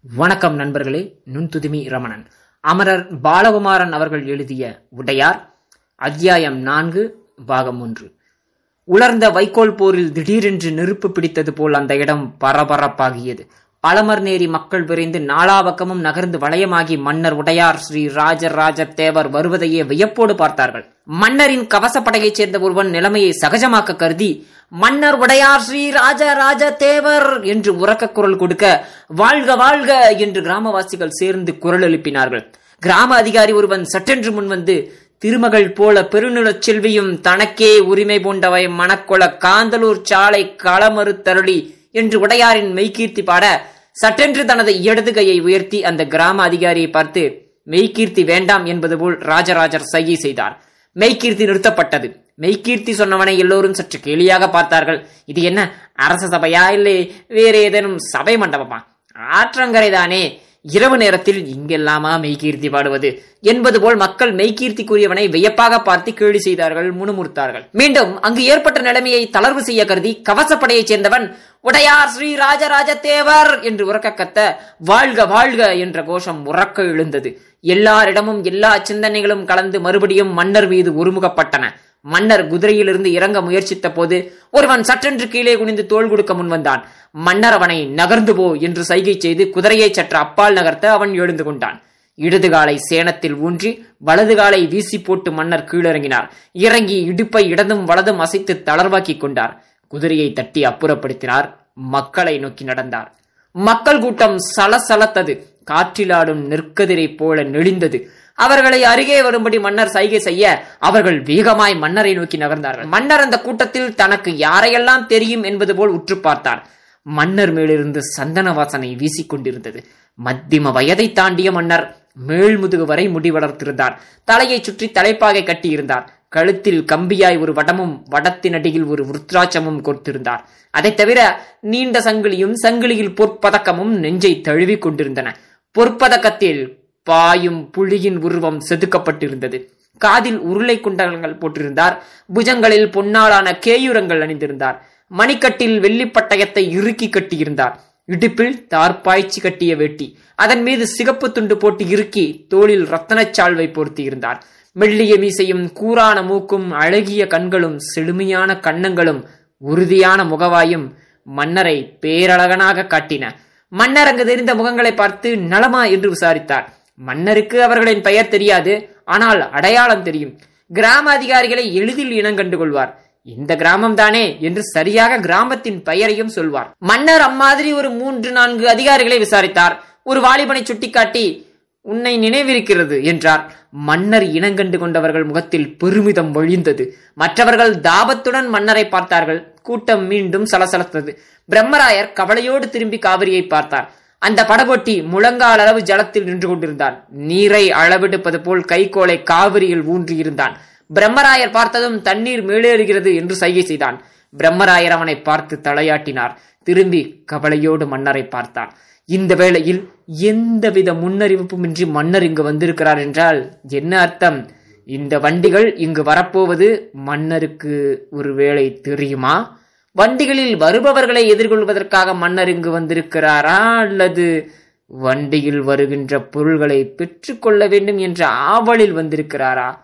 வணக்கம் நண்பர்களே நுண்துதுமி ரமணன். அமரர் பாலகுமாரன் அவர்கள் எழுதிய உடையார் அத்தியாயம் நான்கு பாகம் ஒன்று. உலர்ந்த வைக்கோல் போரில் திடீரென்று நெருப்பு பிடித்தது போல் அந்த இடம் பரபரப்பாகியது. பழமர்நேரி மக்கள் விரைந்து நாலாபக்கமும் நகர்ந்து வளையமாகி மன்னர் உடையார் ஸ்ரீ ராஜராஜ தேவர் வருவதையே வியப்போடு பார்த்தார்கள். மன்னரின் கவசப்படையைச் சேர்ந்த ஒருவன் நிலைமையை சகஜமாக்க கருதி மன்னர் உடையார் ஸ்ரீ ராஜராஜ தேவர் என்று உறக்க குரல் கொடுக்க வாழ்க வாழ்க என்று கிராமவாசிகள் சேர்ந்து குரல் எழுப்பினார்கள். கிராம அதிகாரி ஒருவன் சட்டென்று முன்வந்து திருமகள் போல பெருநிலச் செல்வியும் தனக்கே உரிமை பூண்டவை மணக்கொள காந்தலூர் சாலை களமறு தருளி என்று உடையாரின் மெய்கீர்த்தி பாட சட்டென்று தனது இடது கையை உயர்த்தி அந்த கிராம அதிகாரியை பார்த்து மெய்கீர்த்தி வேண்டாம் என்பது போல் ராஜராஜர் சைகை செய்தார். மெய்கீர்த்தி நிறுத்தப்பட்டது. மெய்கீர்த்தி சொன்னவனை எல்லோரும் சற்று கேலியாக பார்த்தார்கள். இது என்ன அரச சபையா? இல்லை வேறு ஏதேனும் சபை மண்டபமா? ஆற்றங்கரை தானே இரவு நேரத்தில் இங்கெல்லாமா மெய்கீர்த்தி பாடுவது? என்பது போல் மக்கள் மெய்கீர்த்திக்குரியவனை வியப்பாக பார்த்து கேலி செய்தார்கள் முணுமுறுத்தார்கள் மீண்டும் அங்கு ஏற்பட்ட நிலைமையை தளர்வு செய்ய கருதி கவசப்படையைச் சேர்ந்தவன் உடையார் ஸ்ரீ ராஜராஜ தேவர் என்று உறக்க கத்த வாழ்க வாழ்க என்ற கோஷம் உறக்க எழுந்தது. எல்லாரிடமும் எல்லா சிந்தனைகளும் கலந்து மறுபடியும் மன்னர் மீது ஒருமுகப்பட்டன. மன்னர் குதிரையிலிருந்து இறங்க முயற்சித்த போது ஒருவன் சற்றென்று கீழே குனிந்து தோள் கொடுக்க முன்வந்தான். மன்னர் அவனை நகர்ந்து போ என்று சைகை செய்து குதிரையை சற்று அப்பால் நகர்த்த அவன் எழுந்து கொண்டான். இடது காலை சேனத்தில் ஊன்றி வலது காலை வீசி போட்டு மன்னர் கீழிறங்கினார். இறங்கி இடுப்பை இடதும் வலதும் அசைத்து தளர்வாக்கி கொண்டார். குதிரையை தட்டி அப்புறப்படுத்தினார். மக்களை நோக்கி நடந்தார். மக்கள் கூட்டம் சலசலத்தது. காற்றிலாடும் நெற்கதிரை போல நெளிந்தது. அவர்களை அருகே வரும்படி மன்னர் சைகை செய்ய அவர்கள் வேகமாய் மன்னரை நோக்கி நகர்ந்தார்கள். மன்னர் அந்த கூட்டத்தில் தனக்கு யாரையெல்லாம் தெரியும் என்பது போல் உற்று பார்த்தார். மன்னர் மேலிருந்து சந்தன வாசனை வீசிக்கொண்டிருந்தது மத்திம வயதை தாண்டிய மன்னர் மேல்முதுகு வரை முடி வளர்த்திருந்தார். தலையை சுற்றி தலைப்பாகை கட்டியிருந்தார். கழுத்தில் கம்பியாய் ஒரு வடமும் வடத்தினடியில் ஒரு விருத்ராட்சமும் கொடுத்திருந்தார் அதைத் தவிர நீண்ட சங்கிலியும் சங்கிலியில் பொற்பதக்கமும் நெஞ்சை தழுவிக் கொண்டிருந்தன. பொற்பதக்கத்தில் பாயும் புலியின் உருவம் செதுக்கப்பட்டிருந்தது. காதில் உருளை குண்டலங்கள் போட்டிருந்தார். புஜங்களில் பொன்னாலான கேயுரங்கள் அணிந்திருந்தார். மணிக்கட்டில் வெள்ளிப்பட்டயத்தை இறுக்கி கட்டியிருந்தார். இடுப்பில் தார்பாய்ச்சி கட்டிய வேட்டி. அதன் மீது சிகப்பு துண்டு போட்டு இறுக்கி தோளில் ரத்தனச்சால்வை பொருத்தியிருந்தார். மெல்லிய மீசையும் கூரான மூக்கும் அழகிய கண்களும் செழுமையான கன்னங்களும் உறுதியான முகவாயும் மன்னரை பேரழகனாக காட்டின. மன்னர் அங்கு தெரிந்த முகங்களை பார்த்து நலமா? என்று விசாரித்தார். மன்னருக்கு அவர்களின் பெயர் தெரியாது ஆனால் அடையாளம் தெரியும். கிராம அதிகாரிகளை எளிதில் இனங்கண்டு கொள்வார். இந்த கிராமம் தானே என்று சரியாக கிராமத்தின் பெயரையும் சொல்வார். மன்னர் அம்மாதிரி ஒரு மூன்று நான்கு அதிகாரிகளை விசாரித்தார். ஒரு வாலிபனை சுட்டிக்காட்டி உன்னை நினைவிருக்கிறது என்றார். மன்னர் இனங்கண்டு கொண்டவர்கள் முகத்தில் பெருமிதம் ஒழிந்தது மற்றவர்கள் தாபத்துடன் மன்னரை பார்த்தார்கள். கூட்டம் மீண்டும் சலசலத்தது. பிரம்மராயர் கவலையோடு திரும்பி காவிரியை பார்த்தார். அந்த படகொட்டி முழங்கால் அளவு ஜலத்தில் நின்று கொண்டிருந்தான் நீரை அளவெடுப்பது போல் கைகோளை காவிரியில் ஊன்றியிருந்தான். பிரம்மராயர் பார்த்ததும் தண்ணீர் மேலேறுகிறது என்று சைகை செய்தான். பிரம்மராயர் அவனை பார்த்து தலையாட்டினார். திரும்பி கவலையோடு மன்னரை பார்த்தான். இந்த வேளையில் எந்தவித முன்னறிவிப்புமின்றி மன்னர் இங்கு வந்திருக்கிறார் என்றால் என்ன அர்த்தம்? இந்த வண்டிகள் இங்கு வரப்போவது மன்னருக்கு ஒருவேளை தெரியுமா? வண்டிகளில் வருபவர்களை எதிர்கொள்வதற்காக மன்னர் இங்கு வந்திருக்கிறாரா அல்லது வண்டியில் வருகின்ற பொருள்களை பெற்றுக்கொள்ள வேண்டும் என்ற ஆவலில் வந்திருக்கிறாரா?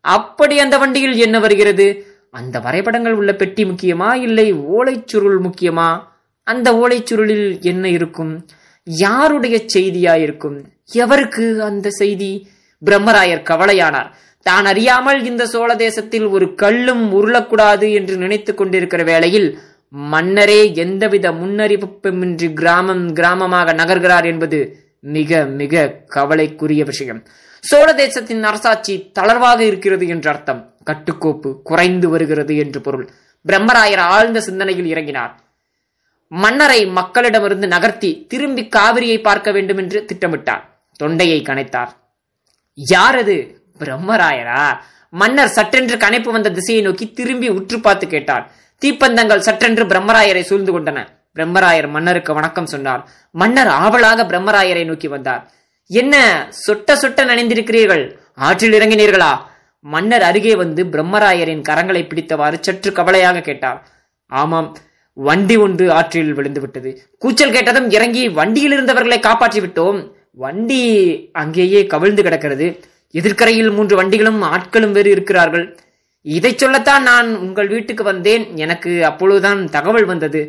அப்படி அந்த வண்டியில் என்ன வருகிறது? அந்த வரைபடங்கள் உள்ள பெட்டி முக்கியமா? இல்லை ஓலைச்சுருள் முக்கியமா? அந்த ஓலைச்சுருளில் என்ன இருக்கும்? யாருடைய செய்தியா இருக்கும் எவருக்கு அந்த செய்தி? பிரம்மராயர் கவலையானார். தான் அறியாமல் இந்த சோழ தேசத்தில் ஒரு கல்லும் உருளக்கூடாது என்று நினைத்துக் கொண்டிருக்கிற வேளையில் மன்னரே எந்தவித முன்னறிவிப்புமின்றி கிராமம் கிராமமாக நகர்கிறார் என்பது மிக மிக கவலைக்குரிய விஷயம். சோழ தேசத்தின் அரசாட்சி தளர்வாக இருக்கிறது என்ற அர்த்தம். கட்டுக்கோப்பு குறைந்து வருகிறது என்று பொருள். பிரம்மராயர் ஆழ்ந்த சிந்தனையில் இறங்கினார். மன்னரை மக்களிடமிருந்து நகர்த்தி திரும்பி காவிரியை பார்க்க வேண்டும் என்று திட்டமிட்டார். தொண்டையை கனைத்தார். யார் அது? பிரம்மராயரா? மன்னர் சற்றென்று கனைப்பு வந்த திசையை நோக்கி திரும்பி உற்று பார்த்து கேட்டார். தீப்பந்தங்கள் சற்றென்று பிரம்மராயரை சூழ்ந்து கொண்டன. பிரம்மராயர் மன்னருக்கு வணக்கம் சொன்னார். மன்னர் ஆவலாக பிரம்மராயரை நோக்கி வந்தார். என்ன சொட்ட சொட்ட நனைந்திருக்கிறீர்கள்? ஆற்றில் இறங்கினீர்களா? மன்னர் அருகே வந்து பிரம்மராயரின் கரங்களை பிடித்தவாறு சற்று கவலையாக கேட்டார். ஆமாம் வண்டி ஒன்று ஆற்றில் விழுந்து விட்டது கூச்சல் கேட்டதும் இறங்கி வண்டியில் இருந்தவர்களை காப்பாற்றி விட்டோம் வண்டி அங்கேயே கவிழ்ந்து கிடக்கிறது. எதிர்க்கரையில் மூன்று வண்டிகளும் ஆட்களும் வேறு இருக்கிறார்கள். இதை சொல்லத்தான் நான் உங்கள் வீட்டுக்கு வந்தேன். எனக்கு அப்பொழுதுதான் தகவல் வந்தது.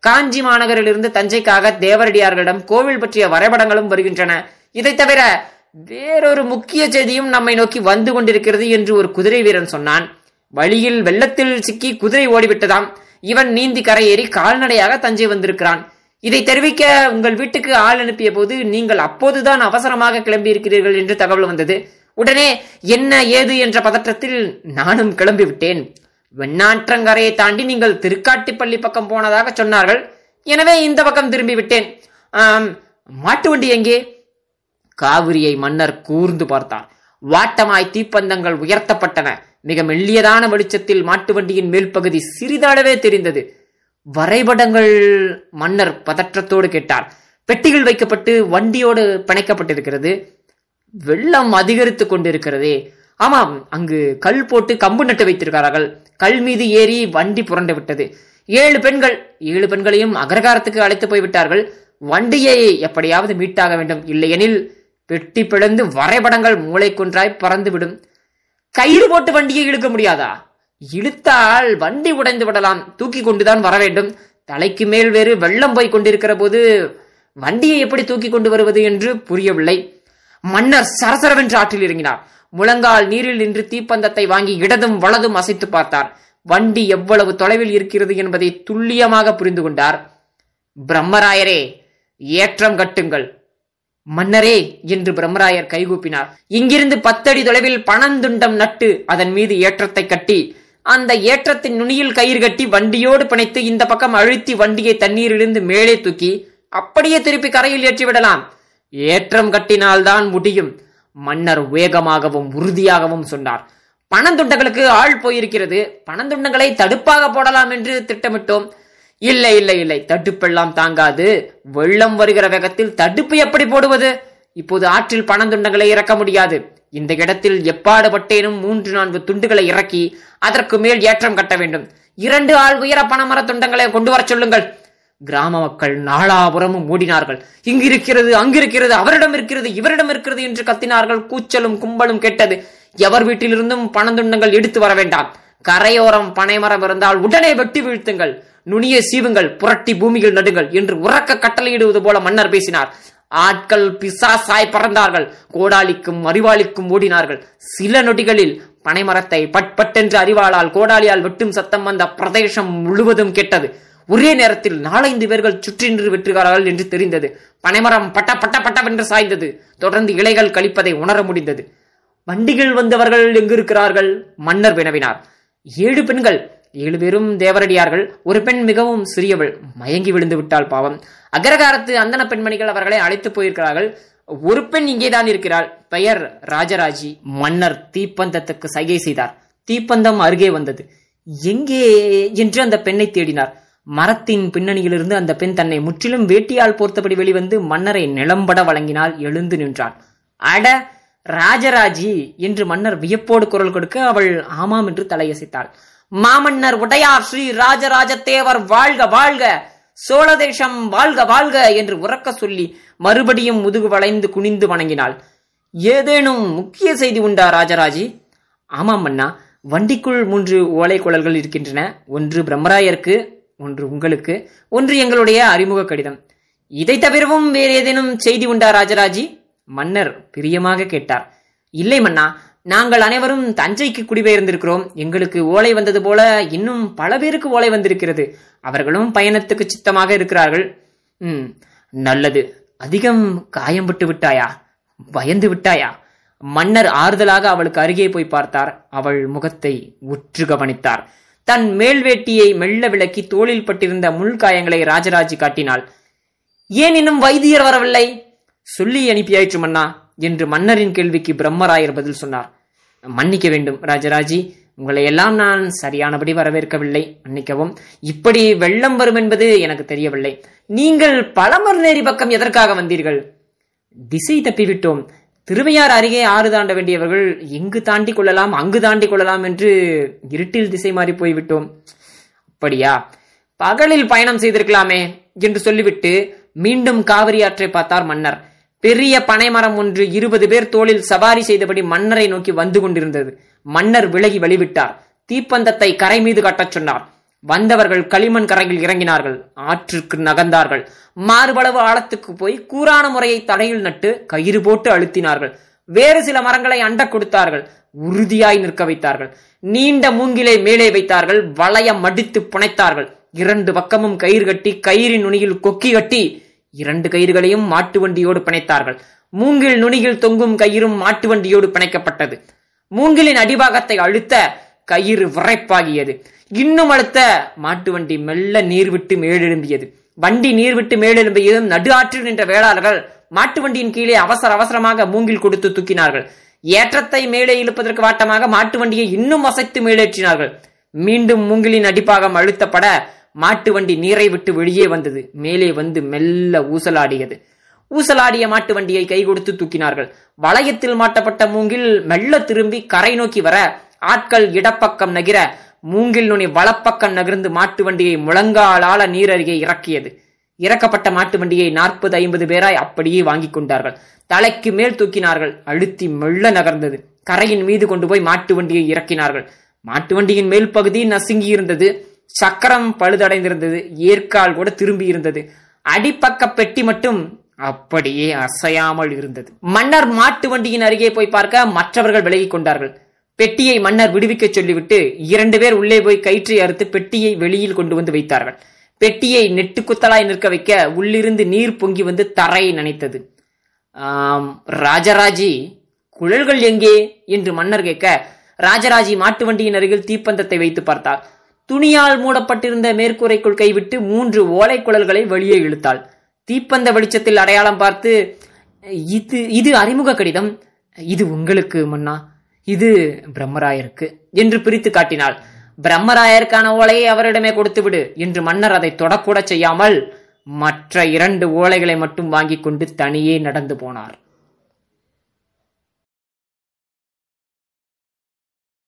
காஞ்சி மாநகரிலிருந்து தஞ்சைக்காக தேவரடியார்களிடம் கோவில் பற்றிய வரைபடங்களும் வருகின்றன. இதை தவிர வேறொரு முக்கிய செய்தியும் நம்மை நோக்கி வந்து கொண்டிருக்கிறது என்று ஒரு குதிரை வீரன் சொன்னான். வழியில் வெள்ளத்தில் சிக்கி குதிரை ஓடிவிட்டதாம். இவன் நீந்தி கரையேறி கால்நடையாக தஞ்சை வந்திருக்கிறான். இதை தெரிவிக்க உங்கள் வீட்டுக்கு ஆள் அனுப்பிய போது நீங்கள் அப்போதுதான் அவசரமாக கிளம்பி இருக்கிறீர்கள் என்று தகவல் வந்தது. உடனே என்ன ஏது என்ற பதற்றத்தில் நானும் கிளம்பிவிட்டேன். வெண்ணாற்றங்கரையை தாண்டி நீங்கள் திருக்காட்டிப்பள்ளி பக்கம் போனதாக சொன்னார்கள். எனவே இந்த பக்கம் திரும்பி விட்டேன் மாட்டு வண்டி எங்கே? காவிரியை மன்னர் கூர்ந்து பார்த்தார். வாட்டமாய் தீப்பந்தங்கள் உயர்த்தப்பட்டன. மிக மெல்லியதான வெளிச்சத்தில் மாட்டு வண்டியின் மேல் பகுதி சிறிதளவே தெரிந்தது. வரைபடங்கள் மன்னர் பதற்றத்தோடு கேட்டார். பெட்டிகள் வைக்கப்பட்டு வண்டியோடு பிணைக்கப்பட்டிருக்கிறது. வெள்ளம் அதிகரித்து கொண்டிருக்கிறதே. ஆமாம் அங்கு கல் போட்டு கம்பு நட்டு வைத்திருக்கிறார்கள். கல் மீது ஏறி வண்டி புரண்டு விட்டது. ஏழு பெண்கள் ஏழு பெண்களையும் அகரகாரத்துக்கு அழைத்து போய்விட்டார்கள். வண்டியை எப்படியாவது மீட்டாக வேண்டும். இல்லையெனில் வெட்டி பிளந்து வரைபடங்கள் மூளைக்குன்றாய் பறந்துவிடும் கயிறு போட்டு வண்டியை இழுக்க முடியாதா? இழுத்தால் வண்டி உடைந்து விடலாம். தூக்கி கொண்டுதான் வர வேண்டும். தலைக்கு மேல் வேறு வெள்ளம் போய் கொண்டிருக்கிற போது வண்டியை எப்படி தூக்கி கொண்டு வருவது என்று புரியவில்லை. மன்னர் சரசரவென்று ஆற்றில் இறங்கினார். முழங்கால் நீரில் நின்று தீப்பந்தத்தை வாங்கி இடதும் வலதும் அசைத்து பார்த்தார். வண்டி எவ்வளவு தொலைவில் இருக்கிறது என்பதை துல்லியமாக புரிந்து கொண்டார். பிரம்மராயரே ஏற்றம் கட்டுங்கள். மன்னரே என்று பிரம்மராயர் கைகூப்பினார். இங்கிருந்து பத்தடி தொலைவில் பணந்துண்டம் நட்டு அதன் மீது ஏற்றத்தை கட்டி அந்த ஏற்றத்தின் நுனியில் கயிறு கட்டி வண்டியோடு பிணைத்து இந்த பக்கம் அழுத்தி வண்டியை தண்ணீரிலிருந்து மேலே தூக்கி அப்படியே திருப்பி கரையில் ஏற்றி விடலாம் ஏற்றம் கட்டினால்தான் முடியும். மன்னர் வேகமாகவும் உறுதியாகவும் சொன்னார். பணந்துண்டங்களுக்கு ஆள் போயிருக்கிறது. பணந்துண்டங்களை தடுப்பாக போடலாம் என்று திட்டமிட்டோம். இல்லை இல்லை இல்லை. தடுப்பெல்லாம் தாங்காது. வெள்ளம் வருகிற வேகத்தில் தடுப்பு எப்படி போடுவது? இப்போது ஆற்றில் பணந்துண்டங்களை இறக்க முடியாது. இந்த இடத்தில் எப்பாடுபட்டேனும் மூன்று நான்கு துண்டுகளை இறக்கி அதற்கு மேல் ஏற்றம் கட்ட வேண்டும். இரண்டு ஆள் உயர பணமர துண்டங்களை கொண்டு வரச் சொல்லுங்கள். கிராம மக்கள் நாலாபுறமும் ஓடினார்கள் இங்கு இருக்கிறது அங்கிருக்கிறது அவரிடம் இருக்கிறது இவரிடம் இருக்கிறது என்று கத்தினார்கள். கூச்சலும் கும்பலும் கெட்டது. எவர் வீட்டிலிருந்தும் பணந்துண்டங்கள் எடுத்து வர வேண்டாம். கரையோரம் பனைமரம் இருந்தால் உடனே வெட்டி வீழ்த்துங்கள். நுனியை சீவுங்கள் புரட்டி பூமியில் நடுங்கள் என்று உறக்க கட்டளையிடுவது போல மன்னர் பேசினார். ஆட்கள் பிசாசாய் பறந்தார்கள். கோடாலிக்கும் அறிவாளிக்கும் ஓடினார்கள். சில நொடிகளில் பனைமரத்தை பட்பட்டென்று அறிவாளால் கோடாலியால் வெட்டும் சத்தம் வந்த பிரதேசம் முழுவதும் கெட்டது. ஒரே நேரத்தில் நாலைந்து பேர்கள் சுற்றி நின்று வெற்றுகிறார்கள் என்று தெரிந்தது. பனைமரம் பட்ட பட்ட பட்டவென்று சாய்ந்தது. தொடர்ந்து இலைகள் கழிப்பதை உணர முடிந்தது. வண்டிகள் வந்தவர்கள் எங்கு இருக்கிறார்கள் மன்னர் வினவினார். ஏழு பெண்கள் ஏழு பேரும் தேவரடியார்கள். ஒரு பெண் மிகவும் சிறியவள். மயங்கி விழுந்து விட்டாள் பாவம். அகரகாரத்து அந்தன பெண்மணிகள் அவர்களை அழைத்து போயிருக்கிறார்கள். ஒரு பெண் இங்கேதான் இருக்கிறாள். பெயர் ராஜராஜி. மன்னர் தீப்பந்தத்துக்கு சைகை செய்தார். தீப்பந்தம் அருகே வந்தது. எங்கே? என்று அந்த பெண்ணை தேடினார். மரத்தின் பின்னணியிலிருந்து அந்த பெண் தன்னை முற்றிலும் வேட்டியால் போர்த்தபடி வெளிவந்து மன்னரை நிலம்பட வழங்கினால் எழுந்து நின்றாள் அட ராஜராஜி! என்று மன்னர் வியப்போடு குரல் கொடுக்க அவள் ஆமாம் என்று தலையசைத்தாள். மாமன்னர் உடையார் ஸ்ரீ ராஜராஜ தேவர் வாழ்க வாழ்க! சோழ தேசம் வாழ்க வாழ்க! என்று உறக்க சொல்லி மறுபடியும் முதுகு வளைந்து குனிந்து வணங்கினாள். ஏதேனும் முக்கிய செய்தி உண்டா ராஜராஜி? ஆமாம் மன்னா. வண்டிக்குள் மூன்று ஓலை குழல்கள் இருக்கின்றன. ஒன்று பிரம்மராயருக்கு ஒன்று உங்களுக்கு ஒன்று எங்களுடைய அறிமுக கடிதம். இதை தவிரவும் வேறு ஏதேனும் செய்தி உண்டா ராஜராஜி? மன்னர் பிரியமாக கேட்டார். இல்லை மன்னா நாங்கள் அனைவரும் தஞ்சைக்கு குடிபெயர்ந்திருக்கிறோம். எங்களுக்கு ஓலை வந்தது போல இன்னும் பல பேருக்கு ஓலை வந்திருக்கிறது. அவர்களும் பயணத்துக்கு சித்தமாக இருக்கிறார்கள். ம் நல்லது. அதிகம் காயம்பட்டு விட்டாயா? பயந்து விட்டாயா? மன்னர் ஆறுதலாக அவளுக்கு அருகே போய் பார்த்தார். அவள் முகத்தை உற்று கவனித்தார். தன் மேல்வேட்டியை மெல்ல விலக்கி தோளில் பட்டிருந்த முள்காயங்களை ராஜராஜி காட்டினாள். ஏன் இன்னும் வைத்தியர் வரவில்லை? சொல்லி அனுப்பியாயிற்று மன்னா என்று மன்னரின் கேள்விக்கு பிரம்மராயர் பதில் சொன்னார். மன்னிக்க வேண்டும் ராஜராஜி. உங்களை எல்லாம் நான் சரியானபடி வரவேற்கவில்லை. மன்னிக்கவும். இப்படி வெள்ளம் வரும் என்பது எனக்கு தெரியவில்லை. நீங்கள் பழமர்நேரி பக்கம் எதற்காக வந்தீர்கள்? திசை தப்பிவிட்டோம். திருவையார் அருகே ஆறு தாண்ட வேண்டியவர்கள் எங்கு தாண்டி கொள்ளலாம் அங்கு தாண்டி கொள்ளலாம் என்று இருட்டில் திசை மாறி போய்விட்டோம். அப்படியா? பகலில் பயணம் செய்திருக்கலாமே என்று சொல்லிவிட்டு மீண்டும் காவிரி ஆற்றை பார்த்தார் மன்னர். பெரிய பனைமரம் ஒன்று இருபது பேர் தோளில் சவாரி செய்தபடி மன்னரை நோக்கி வந்து கொண்டிருந்தது. மன்னர் விலகி வழிவிட்டார். தீப்பந்தத்தை கரை மீது கட்டச் சொன்னார். வந்தவர்கள் களிமண் கரையில் இறங்கினார்கள் ஆற்றுக்கு நகர்ந்தார்கள். மாறுபளவு ஆழத்துக்கு போய் கூரான முறையை தலையில் நட்டு கயிறு போட்டு அழுத்தினார்கள். வேறு சில மரங்களை அண்ட கொடுத்தார்கள் உறுதியாய் நிற்க வைத்தார்கள். நீண்ட மூங்கிலை மேலே வைத்தார்கள் வளையம் மடித்து புனைத்தார்கள். இரண்டு பக்கமும் கயிறு கட்டி கயிறின் நுனியில் கொக்கி கட்டி இரண்டு கயிறுகளையும் மாட்டு வண்டியோடு பிணைத்தார்கள். மூங்கில் நுனியில் தொங்கும் கயிறும் மாட்டு வண்டியோடு பிணைக்கப்பட்டது. மூங்கிலின் அடிபாகத்தை அழுத்த கயிறு விரைப்பாகியது இன்னும் அழுத்த மாட்டு வண்டி மெல்ல நீர் விட்டு மேலெழும்பியது. வண்டி நீர் விட்டு மேலெழும்பியதும் நடு ஆற்றில் நின்ற வேளாளர்கள் மாட்டு வண்டியின் கீழே அவசர அவசரமாக மூங்கில் கொடுத்து தூக்கினார்கள். ஏற்றத்தை மேலே இழுப்பதற்கு வாட்டமாக மாட்டு வண்டியை இன்னும் அசைத்து மேலேற்றினார்கள். மீண்டும் மூங்கிலின் அடிப்பாகம் அழுத்தப்பட மாட்டு வண்டி நீரை விட்டு வெளியே வந்தது. மேலே வந்து மெல்ல ஊசலாடியது. ஊசலாடிய மாட்டு வண்டியை கை கொடுத்து தூக்கினார்கள். வளையத்தில் மாட்டப்பட்ட மூங்கில் மெல்ல திரும்பி கரை நோக்கி வர ஆட்கள் இடப்பக்கம் நகிர மூங்கில் நுனி வலப்பக்கம் நகர்ந்து மாட்டு வண்டியை முழங்காலால நீர் அருகே இறக்கியது. இறக்கப்பட்ட மாட்டு வண்டியை நாற்பது ஐம்பது பேராய் அப்படியே வாங்கி கொண்டார்கள். தலைக்கு மேல் தூக்கினார்கள். அழுத்தி மெல்ல நகர்ந்தது. கரையின் மீது கொண்டு போய் மாட்டு வண்டியை இறக்கினார்கள். மாட்டு வண்டியின் மேல் பகுதி நசுங்கி இருந்தது சக்கரம் பழுதடைந்திருந்தது. ஏற்கால் கூட திரும்பி இருந்தது அடிப்பக்க பெட்டி மட்டும் அப்படியே அசையாமல் இருந்தது. மன்னர் மாட்டு வண்டியின் அருகே போய் பார்க்க மற்றவர்கள் விலகிக் கொண்டார்கள். பெட்டியை மன்னர் விடுவிக்க சொல்லிவிட்டு இரண்டு பேர் உள்ளே போய் கயிற்றை அறுத்து பெட்டியை வெளியில் கொண்டு வந்து வைத்தார்கள். பெட்டியை நெட்டு குத்தலாய் நிற்க வைக்க உள்ளிருந்து நீர் பொங்கி வந்து தரையை நனைத்தது. ஆம், ராஜராஜி குழல்கள் எங்கே? என்று மன்னர் கேட்க ராஜராஜி மாட்டு வண்டியின் அருகில் தீப்பந்தத்தை வைத்து பார்த்தார் துணியால் மூடப்பட்டிருந்த மேற்கூரைக்குள் கைவிட்டு மூன்று ஓலை குழல்களை வெளியே இழுத்தாள். தீப்பந்த வெளிச்சத்தில் அடையாளம் பார்த்து இது இது அறிமுக கடிதம். இது உங்களுக்கு மன்னா. இது பிரம்மராயருக்கு என்று பிரித்து காட்டினாள். பிரம்மராயருக்கான ஓலையை அவரிடமே கொடுத்துவிடு என்று மன்னர் அதை தொடக்கூட செய்யாமல் மற்ற இரண்டு ஓலைகளை மட்டும் வாங்கிக் கொண்டு தனியே நடந்து போனார்.